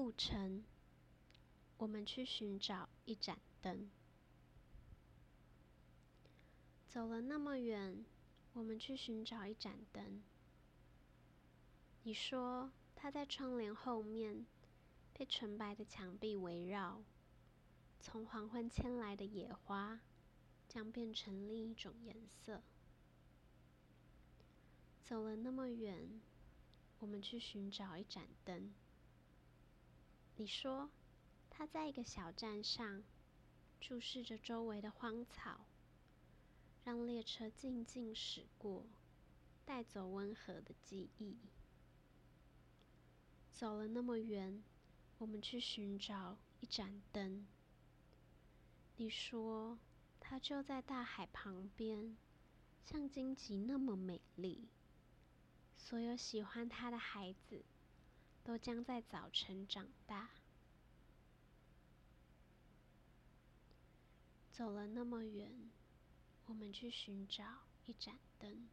故城，我们去寻找一盏灯。走了那么远，我们去寻找一盏灯。你说它在窗帘后面，被纯白的墙壁围绕。从黄昏牵来的野花，将变成另一种颜色。走了那么远，我们去寻找一盏灯。你说他在一个小站上，注视着周围的荒草。让列车静静驶过，带走温和的记忆。走了那么远，我们去寻找一盏灯。你说，它就在大海旁边，像荆棘那么美丽。所有喜欢它的孩子，都将在早晨长大。走了那么远。我们去寻找一盏灯。